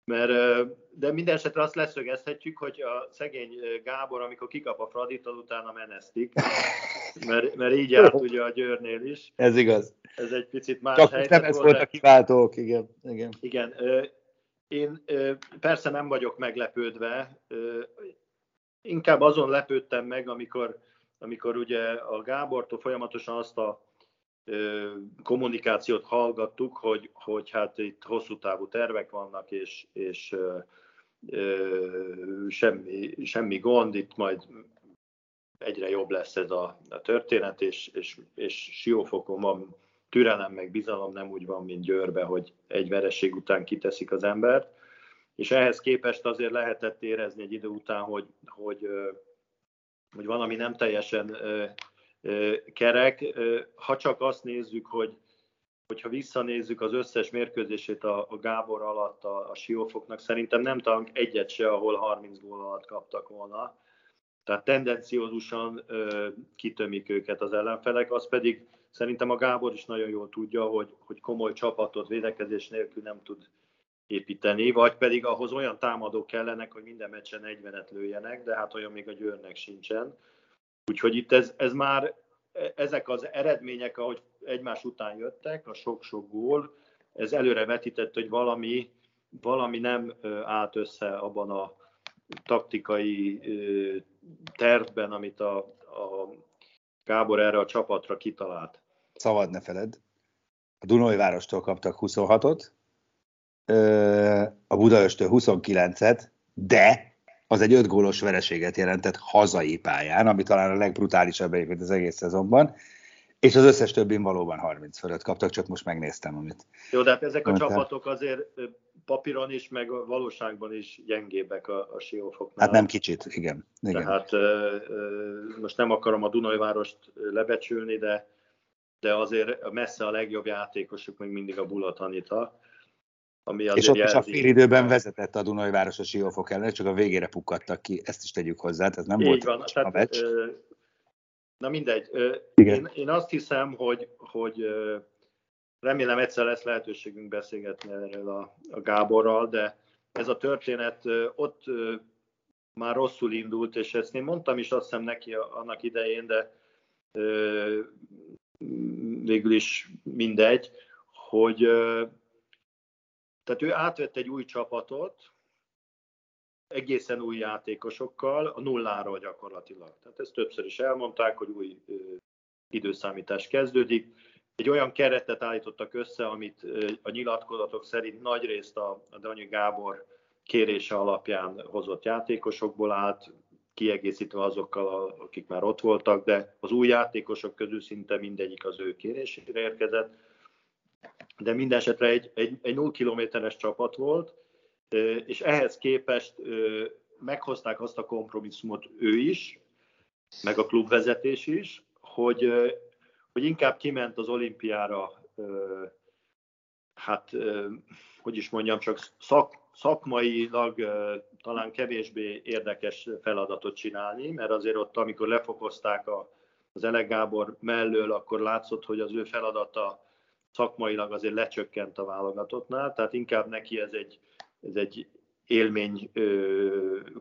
Mert, de minden esetre azt leszögezhetjük, hogy a szegény Gábor, amikor kikap a Fradit, utána menesztik, *laughs* mert, mert így járt ugye a Győrnél is. Ez igaz. Ez egy picit más Csak helyzet nem ez volt a kiváltók, igen. Igen. igen. Én persze nem vagyok meglepődve, inkább azon lepődtem meg, amikor, amikor ugye a Gábortól folyamatosan azt a kommunikációt hallgattuk, hogy, hogy hát itt hosszú távú tervek vannak, és, és ö, ö, semmi, semmi gond, itt majd egyre jobb lesz ez a, a történet, és, és, és siófokon van türelem, meg bizalom, nem úgy van, mint Győrbe, hogy egy vereség után kiteszik az embert. És ehhez képest azért lehetett érezni egy idő után, hogy, hogy, hogy valami nem teljesen kerek. Ha csak azt nézzük, hogy hogyha visszanézzük az összes mérkőzését a, a Gábor alatt a, a Siófoknak, szerintem nem talán egyet se, ahol 30 gól alatt kaptak volna. Tehát tendenciózusan ö, kitömik őket az ellenfelek, az pedig szerintem a Gábor is nagyon jól tudja, hogy, hogy komoly csapatot védekezés nélkül nem tud építeni, vagy pedig ahhoz olyan támadók kellenek, hogy minden meccsen 40-et lőjenek, de hát olyan még a Győrnek sincsen. Úgyhogy itt ez, ez már, ezek az eredmények, ahogy egymás után jöttek, a sok-sok gól, ez előre vetített, hogy valami, valami nem állt össze abban a taktikai tervben, amit a, a Gábor erre a csapatra kitalált. Szabad ne feled. A Dunai Várostól kaptak 26-ot, a Budaöstől 29-et, de az egy öt gólos vereséget jelentett hazai pályán, ami talán a legbrutálisabb egyébként az egész szezonban, és az összes többin valóban 30 fölött kaptak, csak most megnéztem, amit... Jó, de hát ezek a mondtál. csapatok azért papíron is, meg a valóságban is gyengébbek a, a siófoknál. Hát nem kicsit, igen. igen. Tehát most nem akarom a Dunajvárost lebecsülni, de, de azért messze a legjobb játékosuk még mindig a Bulat Anita. Ami és ott is a fél időben vezetett a Dunajváros a Siófok ellen, csak a végére pukkadtak ki, ezt is tegyük hozzá, tehát nem Így volt van, tehát, a meccs. Na mindegy. Én, én azt hiszem, hogy, hogy remélem egyszer lesz lehetőségünk beszélgetni erről a, a Gáborral, de ez a történet ott már rosszul indult, és ezt én mondtam is azt hiszem neki annak idején, de végül is mindegy, hogy tehát ő átvett egy új csapatot, egészen új játékosokkal, a nulláról gyakorlatilag. Tehát ezt többször is elmondták, hogy új ö, időszámítás kezdődik. Egy olyan keretet állítottak össze, amit ö, a nyilatkozatok szerint nagyrészt a, a Danyi Gábor kérése alapján hozott játékosokból állt, kiegészítve azokkal, akik már ott voltak, de az új játékosok közül szinte mindegyik az ő kérésére érkezett. De minden esetre egy, egy, egy 0 kilométeres csapat volt, és ehhez képest meghozták azt a kompromisszumot ő is, meg a klubvezetés is, hogy, hogy inkább kiment az olimpiára, hát, hogy is mondjam, csak szak, szakmailag talán kevésbé érdekes feladatot csinálni, mert azért ott, amikor lefokozták a, az Gábor mellől, akkor látszott, hogy az ő feladata szakmailag azért lecsökkent a válogatottnál, tehát inkább neki ez egy ez egy élmény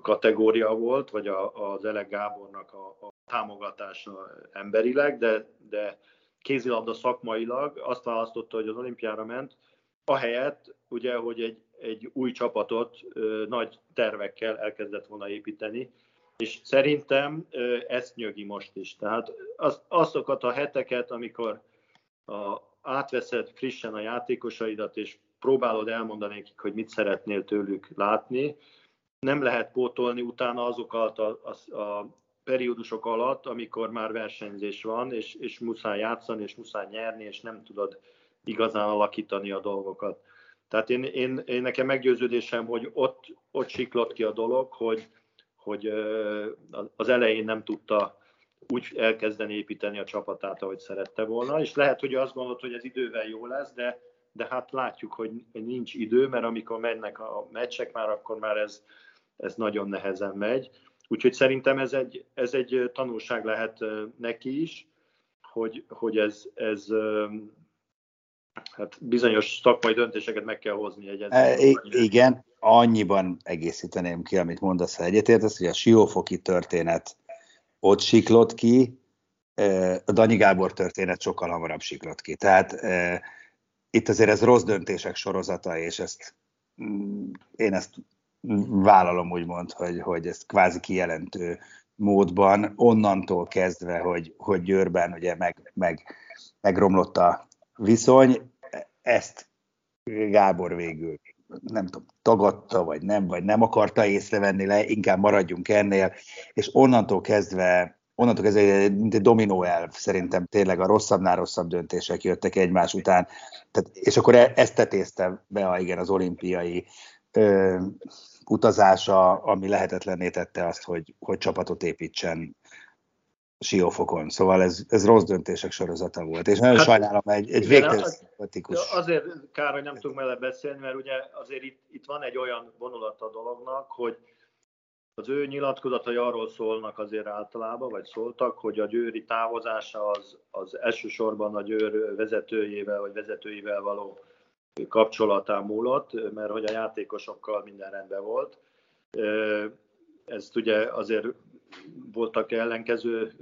kategória volt, vagy a, az Elek Gábornak a, a támogatása emberileg, de, de kézilabda szakmailag azt választotta, hogy az olimpiára ment, ahelyett, ugye, hogy egy, egy új csapatot ö, nagy tervekkel elkezdett volna építeni, és szerintem ö, ezt nyögi most is. Tehát az, azokat a heteket, amikor a, átveszed frissen a játékosaidat, és próbálod elmondani nekik, hogy mit szeretnél tőlük látni. Nem lehet pótolni utána azokat a, a, a periódusok alatt, amikor már versenyzés van, és, és muszáj játszani, és muszáj nyerni, és nem tudod igazán alakítani a dolgokat. Tehát én, én, én nekem meggyőződésem, hogy ott, ott siklott ki a dolog, hogy, hogy az elején nem tudta úgy elkezdeni építeni a csapatát, ahogy szerette volna, és lehet, hogy azt gondolod, hogy ez idővel jó lesz, de de hát látjuk, hogy nincs idő, mert amikor mennek a meccsek már, akkor már ez, ez nagyon nehezen megy. Úgyhogy szerintem ez egy, ez egy tanulság lehet neki is, hogy, hogy ez, ez hát bizonyos szakmai döntéseket meg kell hozni egy e, Igen, annyiban egészíteném ki, amit mondasz, ha egyetértesz, hogy a siófoki történet ott siklott ki, a Danyi Gábor történet sokkal hamarabb siklott ki. Tehát itt azért ez rossz döntések sorozata, és ezt mm, én ezt vállalom úgymond, hogy, hogy ezt kvázi kijelentő módban, onnantól kezdve, hogy, hogy Győrben ugye meg, meg, megromlott a viszony, ezt Gábor végül nem tudom, tagadta, vagy nem, vagy nem akarta észrevenni le, inkább maradjunk ennél, és onnantól kezdve onnantól kezdve egy, egy dominó elv, szerintem tényleg a rosszabbnál rosszabb döntések jöttek egymás után, tehát, és akkor e, ezt tetézte be a, igen, az olimpiai ö, utazása, ami lehetetlenné tette azt, hogy, hogy csapatot építsen siófokon. Szóval ez, ez rossz döntések sorozata volt, és nagyon hát, sajnálom, egy, egy végtelen szimpatikus. Azért kár, hogy nem tudunk vele beszélni, mert ugye azért itt, itt van egy olyan vonulat a dolognak, hogy az ő nyilatkozatai arról szólnak azért általában, vagy szóltak, hogy a győri távozása az, az elsősorban a győr vezetőjével, vagy vezetőivel való kapcsolatán múlott, mert hogy a játékosokkal minden rendben volt. Ezt ugye azért voltak ellenkező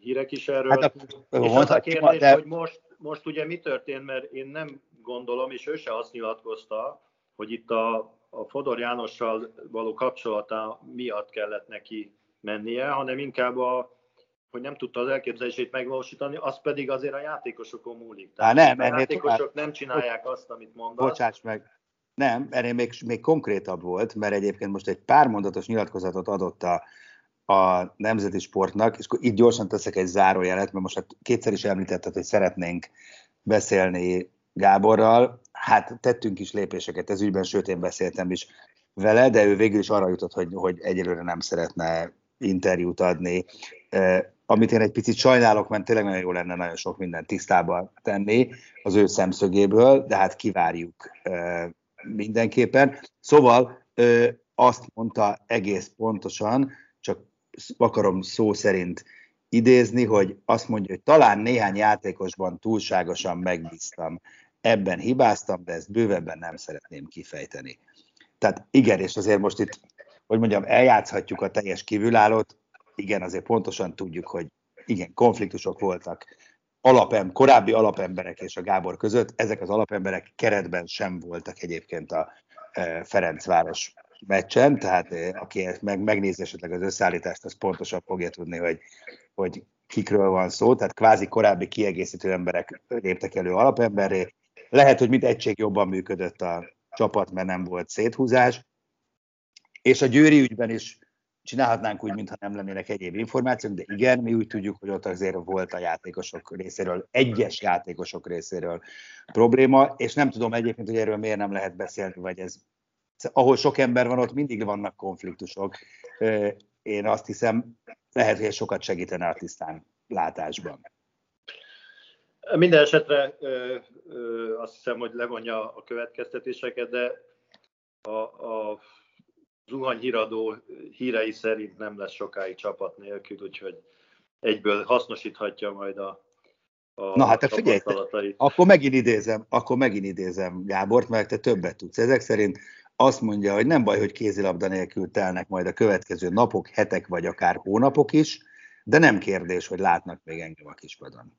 hírek is erről. Hát a, és az a kérdés, de... hogy most, most ugye mi történt, mert én nem gondolom, és ő se azt nyilatkozta, hogy itt a a Fodor Jánossal való kapcsolata miatt kellett neki mennie, hanem inkább a, hogy nem tudta az elképzelését megvalósítani, az pedig azért a játékosokon múlik. Tehát Há, nem, a játékosok tovább. nem csinálják azt, amit mondasz. Bocsáss meg, Nem, ennél még, még konkrétabb volt, mert egyébként most egy pár mondatos nyilatkozatot adott a, a nemzeti sportnak, és akkor itt gyorsan teszek egy zárójelet, mert most hát kétszer is említetted, hogy szeretnénk beszélni Gáborral. Hát tettünk is lépéseket ez ügyben, sőt én beszéltem is vele, de ő végül is arra jutott, hogy, hogy egyelőre nem szeretne interjút adni. amit én egy picit sajnálok, mert tényleg nagyon jó lenne nagyon sok mindent tisztába tenni az ő szemszögéből, de hát kivárjuk mindenképpen. Szóval azt mondta egész pontosan, akarom szó szerint idézni, hogy azt mondja, hogy talán néhány játékosban túlságosan megbíztam. Ebben hibáztam, de ezt bővebben nem szeretném kifejteni. Tehát igen, és azért most itt, hogy mondjam, eljátszhatjuk a teljes kívülállót, igen, azért pontosan tudjuk, hogy igen, konfliktusok voltak alapem, korábbi alapemberek és a Gábor között. Ezek az alapemberek keretben sem voltak egyébként a e, Ferencváros meccsen, tehát e, aki meg, megnézi esetleg az összeállítást, az pontosan fogja tudni, hogy, hogy kikről van szó, tehát kvázi korábbi kiegészítő emberek léptek elő alapemberré. Lehet, hogy mint egység jobban működött a csapat, mert nem volt széthúzás. És a Győri ügyben is csinálhatnánk úgy, mintha nem lennének egyéb információk, de igen, mi úgy tudjuk, hogy ott azért volt a játékosok részéről, egyes játékosok részéről probléma, és nem tudom egyébként, hogy erről miért nem lehet beszélni, vagy ez, ahol sok ember van, ott mindig vannak konfliktusok. Én azt hiszem, lehet, hogy sokat segítene a tisztán látásban. Minden esetre ö, ö, azt hiszem, hogy levonja a következtetéseket, de a, a zuhanyhíradó hírei szerint nem lesz sokáig csapat nélkül, úgyhogy egyből hasznosíthatja majd a, a Na hát te figyelj, te, akkor megint idézem, akkor megint idézem Gábort, mert te többet tudsz. Ezek szerint azt mondja, hogy nem baj, hogy kézilabda nélkül telnek majd a következő napok, hetek vagy akár hónapok is, de nem kérdés, hogy látnak még engem a kispadon.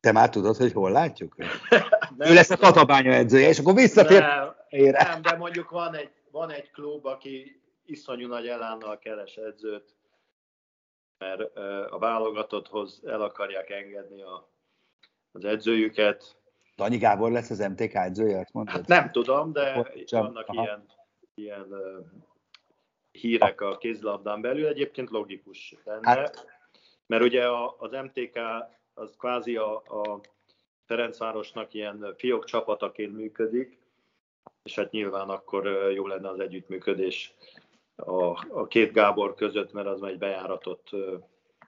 Te már tudod, hogy hol látjuk? *laughs* nem, ő lesz a Tatabánya edzője, és akkor visszatér. Nem, nem, de mondjuk van egy, van egy klub, aki iszonyú nagy elánnal keres edzőt, mert a válogatotthoz el akarják engedni a, az edzőjüket. Danyi Gábor lesz az MTK edzője, azt mondod? Hát nem tudom, de Csak, vannak aha. ilyen, ilyen uh, hírek a kézlabdán belül, egyébként logikus lenne, hát. mert ugye az MTK az kvázi a, a Ferencvárosnak ilyen fiók csapataként működik, és hát nyilván akkor jó lenne az együttműködés a, a két Gábor között, mert az egy bejáratott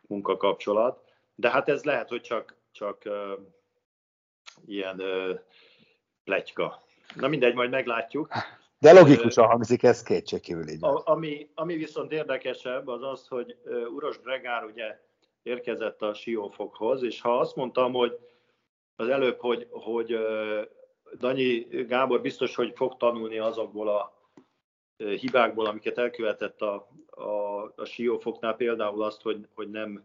munkakapcsolat. De hát ez lehet, hogy csak, csak ilyen uh, pletyka. Na mindegy, majd meglátjuk. De logikusan hangzik ez kétségkívül így. A, ami, ami viszont érdekesebb, az az, hogy Uros Gregár ugye érkezett a Siófokhoz, és ha azt mondtam, hogy az előbb, hogy, hogy Danyi Gábor biztos, hogy fog tanulni azokból a hibákból, amiket elkövetett a, a, a Siófoknál, például azt, hogy, hogy nem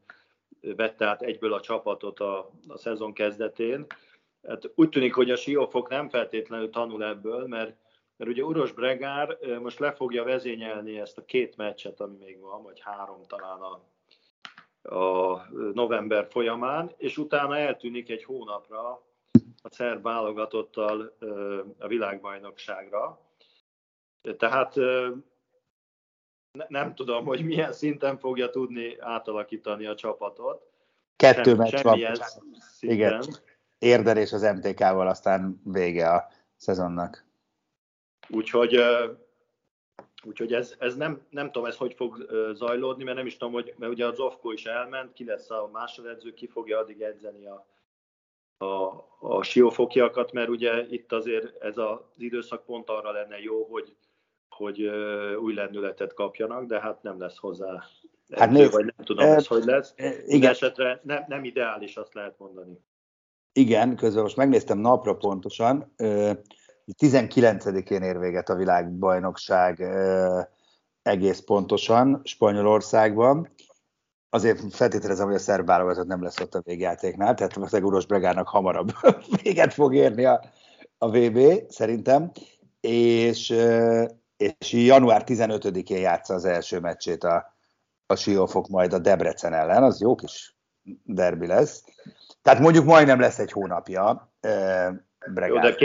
vette át egyből a csapatot a, a szezon kezdetén. Hát úgy tűnik, hogy a Siófok nem feltétlenül tanul ebből, mert, mert ugye Uros Bregár most le fogja vezényelni ezt a két meccset, ami még van, vagy három talán a, a november folyamán, és utána eltűnik egy hónapra a szerb válogatottal a világbajnokságra. Tehát nem tudom, hogy milyen szinten fogja tudni átalakítani a csapatot. Kettő meccs van. Igen. Érder és az MTK-val aztán vége a szezonnak. Úgyhogy Úgyhogy ez, ez nem, nem tudom, ez hogy fog zajlódni, mert nem is tudom, hogy, mert ugye az Zofko is elment, ki lesz a másodedző, ki fogja addig edzeni a, a, a siófokiakat, mert ugye itt azért ez az időszak pont arra lenne jó, hogy, hogy új lendületet kapjanak, de hát nem lesz hozzá hát nézd, vagy nem tudom, ez hogy lesz. Igen. esetre nem, nem ideális, azt lehet mondani. Igen, közben most megnéztem napra pontosan, 19-én ér véget a világbajnokság egész pontosan Spanyolországban. Azért feltételezem, hogy a szerb válogatott nem lesz ott a végjátéknál, tehát a Uros Bregának hamarabb *laughs* véget fog érni a, a VB, szerintem. És, és január 15-én játsza az első meccsét a, a Siófok majd a Debrecen ellen, az jó kis derbi lesz. Tehát mondjuk majdnem lesz egy hónapja. Bregán. Jó, de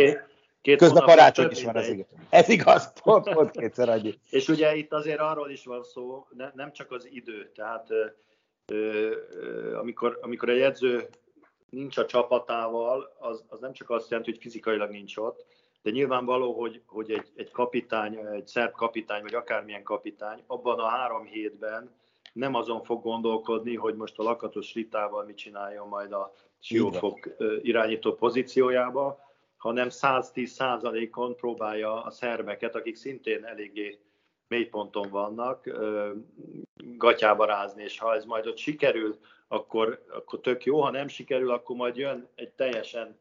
Két Közben hónap, karácsony is van, ez igaz. Ez igaz, pont, pont kétszer annyi. *laughs* És ugye itt azért arról is van szó, ne, nem csak az idő, tehát ö, ö, amikor, amikor egy edző nincs a csapatával, az, az nem csak azt jelenti, hogy fizikailag nincs ott, de nyilvánvaló, hogy, hogy egy, egy kapitány, egy szerb kapitány, vagy akármilyen kapitány abban a három hétben nem azon fog gondolkodni, hogy most a lakatos ritával mit csináljon majd a siófok ö, irányító pozíciójába, hanem 110 százalékon próbálja a szerbeket, akik szintén eléggé mélyponton vannak, gatyába rázni, és ha ez majd ott sikerül, akkor, akkor tök jó, ha nem sikerül, akkor majd jön egy teljesen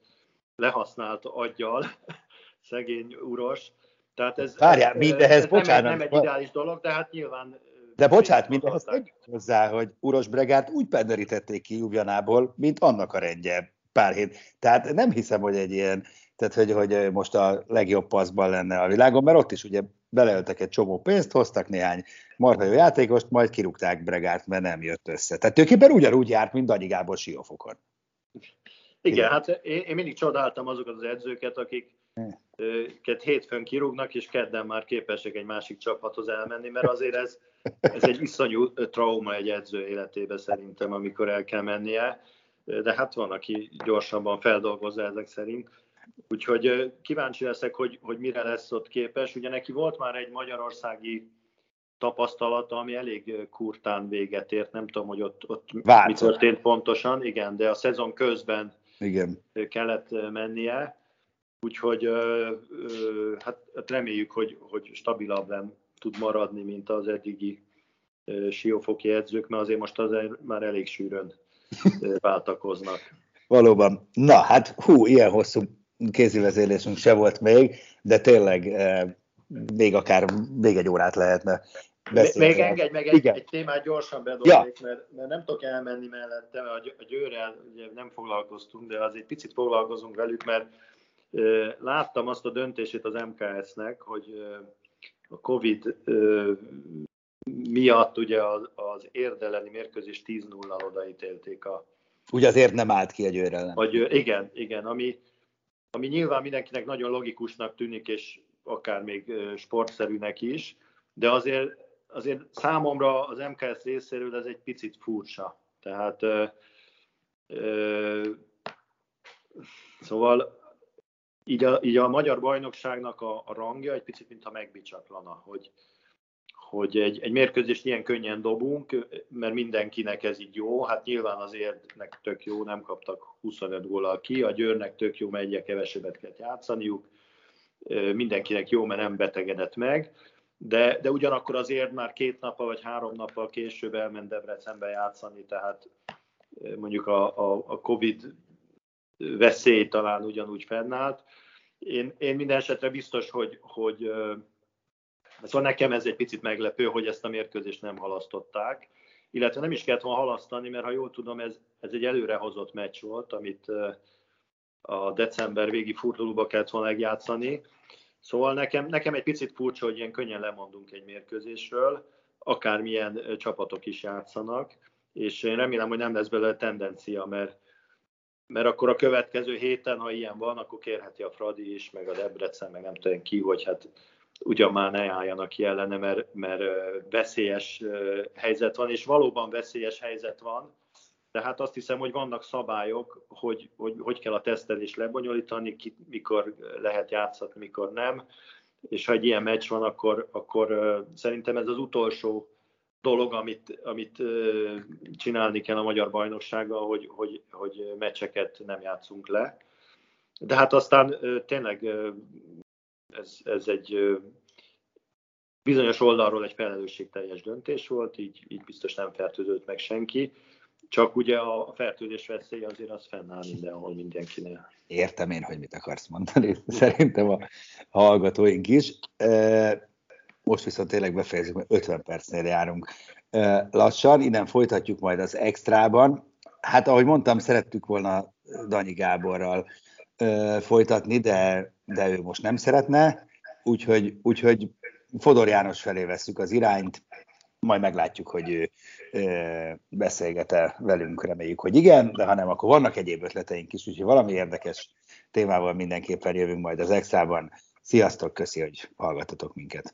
lehasznált aggyal, *laughs* szegény uros. Tehát ez, Várjál, ez, mindehhez, ez nem, egy, bocsánat, nem egy ideális dolog, de hát nyilván... De bocsánat, mindehez akarták. tegyük hozzá, hogy Uros Bregát úgy penderítették ki Jubjanából, mint annak a rendje pár hét. Tehát nem hiszem, hogy egy ilyen, tehát hogy, hogy most a legjobb passzban lenne a világon, mert ott is ugye beleöltek egy csomó pénzt, hoztak néhány marha jó játékost, majd kirúgták Bregát, mert nem jött össze. Tehát tulajdonképpen ugyanúgy járt, mint Danyi Gábor Siófokon. Igen, hát én, én mindig csodáltam azokat az edzőket, akik őket hétfőn kirúgnak, és kedden már képesek egy másik csapathoz elmenni, mert azért ez, ez egy iszonyú trauma egy edző életébe szerintem, amikor el kell mennie, de hát van, aki gyorsabban feldolgozza ezek szerint. Úgyhogy kíváncsi leszek, hogy, hogy mire lesz ott képes. Ugye neki volt már egy magyarországi tapasztalata, ami elég kurtán véget ért. Nem tudom, hogy ott, ott mi Váltott. történt pontosan, igen, de a szezon közben Igen. kellett mennie, úgyhogy ö, ö, hát, hát reméljük, hogy, hogy stabilabb nem tud maradni, mint az eddigi ö, siófoki edzők, mert azért most azért már elég sűrűn *laughs* váltakoznak. Valóban. Na, hát hú, ilyen hosszú kézivezélésünk se volt még, de tényleg eh, még akár még egy órát lehetne beszélni. Még engedj meg egy, Igen. egy témát gyorsan bedobnék, mert, mert nem tudok elmenni mellette, mert a Gy- a győrrel ugye nem foglalkoztunk, de azért picit foglalkozunk velük, mert láttam azt a döntését az MKS-nek, hogy a Covid miatt ugye az, érdeleni mérkőzés 10-0-al odaítélték a, Ugye azért nem állt ki egy őre ellen. vagy igen, igen, ami, ami nyilván mindenkinek nagyon logikusnak tűnik, és akár még sportszerűnek is, de azért, azért számomra az MKS részéről ez egy picit furcsa. Tehát ö, ö, szóval így a, így a magyar bajnokságnak a, a rangja egy picit, mintha megbicsaklana, hogy, hogy egy, egy mérkőzést ilyen könnyen dobunk, mert mindenkinek ez így jó, hát nyilván azért nek tök jó, nem kaptak 25 góllal ki, a Győrnek tök jó, mert egyre kevesebbet kell játszaniuk, mindenkinek jó, mert nem betegedett meg, de, de ugyanakkor azért már két nappal vagy három nappal később elment Debrecenbe játszani, tehát mondjuk a, a, a Covid veszély talán ugyanúgy fennállt. Én, én minden esetre biztos, hogy, hogy Szóval nekem ez egy picit meglepő, hogy ezt a mérkőzést nem halasztották, illetve nem is kellett volna halasztani, mert ha jól tudom, ez, ez egy előrehozott meccs volt, amit a december végi fordulóba kellett volna megjátszani. Szóval nekem, nekem egy picit furcsa, hogy ilyen könnyen lemondunk egy mérkőzésről, akármilyen csapatok is játszanak, és én remélem, hogy nem lesz belőle tendencia, mert, mert akkor a következő héten, ha ilyen van, akkor kérheti a Fradi is, meg a Debrecen, meg nem tudom ki, hogy hát ugyan már ne álljanak ki ellene, mert, mert veszélyes helyzet van, és valóban veszélyes helyzet van, tehát azt hiszem, hogy vannak szabályok, hogy hogy, hogy kell a tesztelést lebonyolítani, ki, mikor lehet játszani, mikor nem, és ha egy ilyen meccs van, akkor, akkor szerintem ez az utolsó dolog, amit, amit csinálni kell a magyar bajnoksággal, hogy, hogy, hogy meccseket nem játszunk le. De hát aztán tényleg ez, ez egy bizonyos oldalról egy felelősségteljes döntés volt, így, így biztos nem fertőzött meg senki. Csak ugye a fertőzés veszélye azért az fennáll mindenhol mindenkinél. Értem én, hogy mit akarsz mondani. Szerintem a hallgatóink is. Most viszont tényleg befejezzük, mert 50 percnél járunk lassan. Innen folytatjuk majd az extrában. Hát ahogy mondtam, szerettük volna Danyi Gáborral folytatni, de, de ő most nem szeretne. Úgyhogy, úgyhogy Fodor János felé vesszük az irányt, majd meglátjuk, hogy ő beszélget-e velünk, reméljük, hogy igen, de ha nem, akkor vannak egyéb ötleteink is, úgyhogy valami érdekes témával mindenképpen jövünk majd az Exában. Sziasztok, köszi, hogy hallgatotok minket.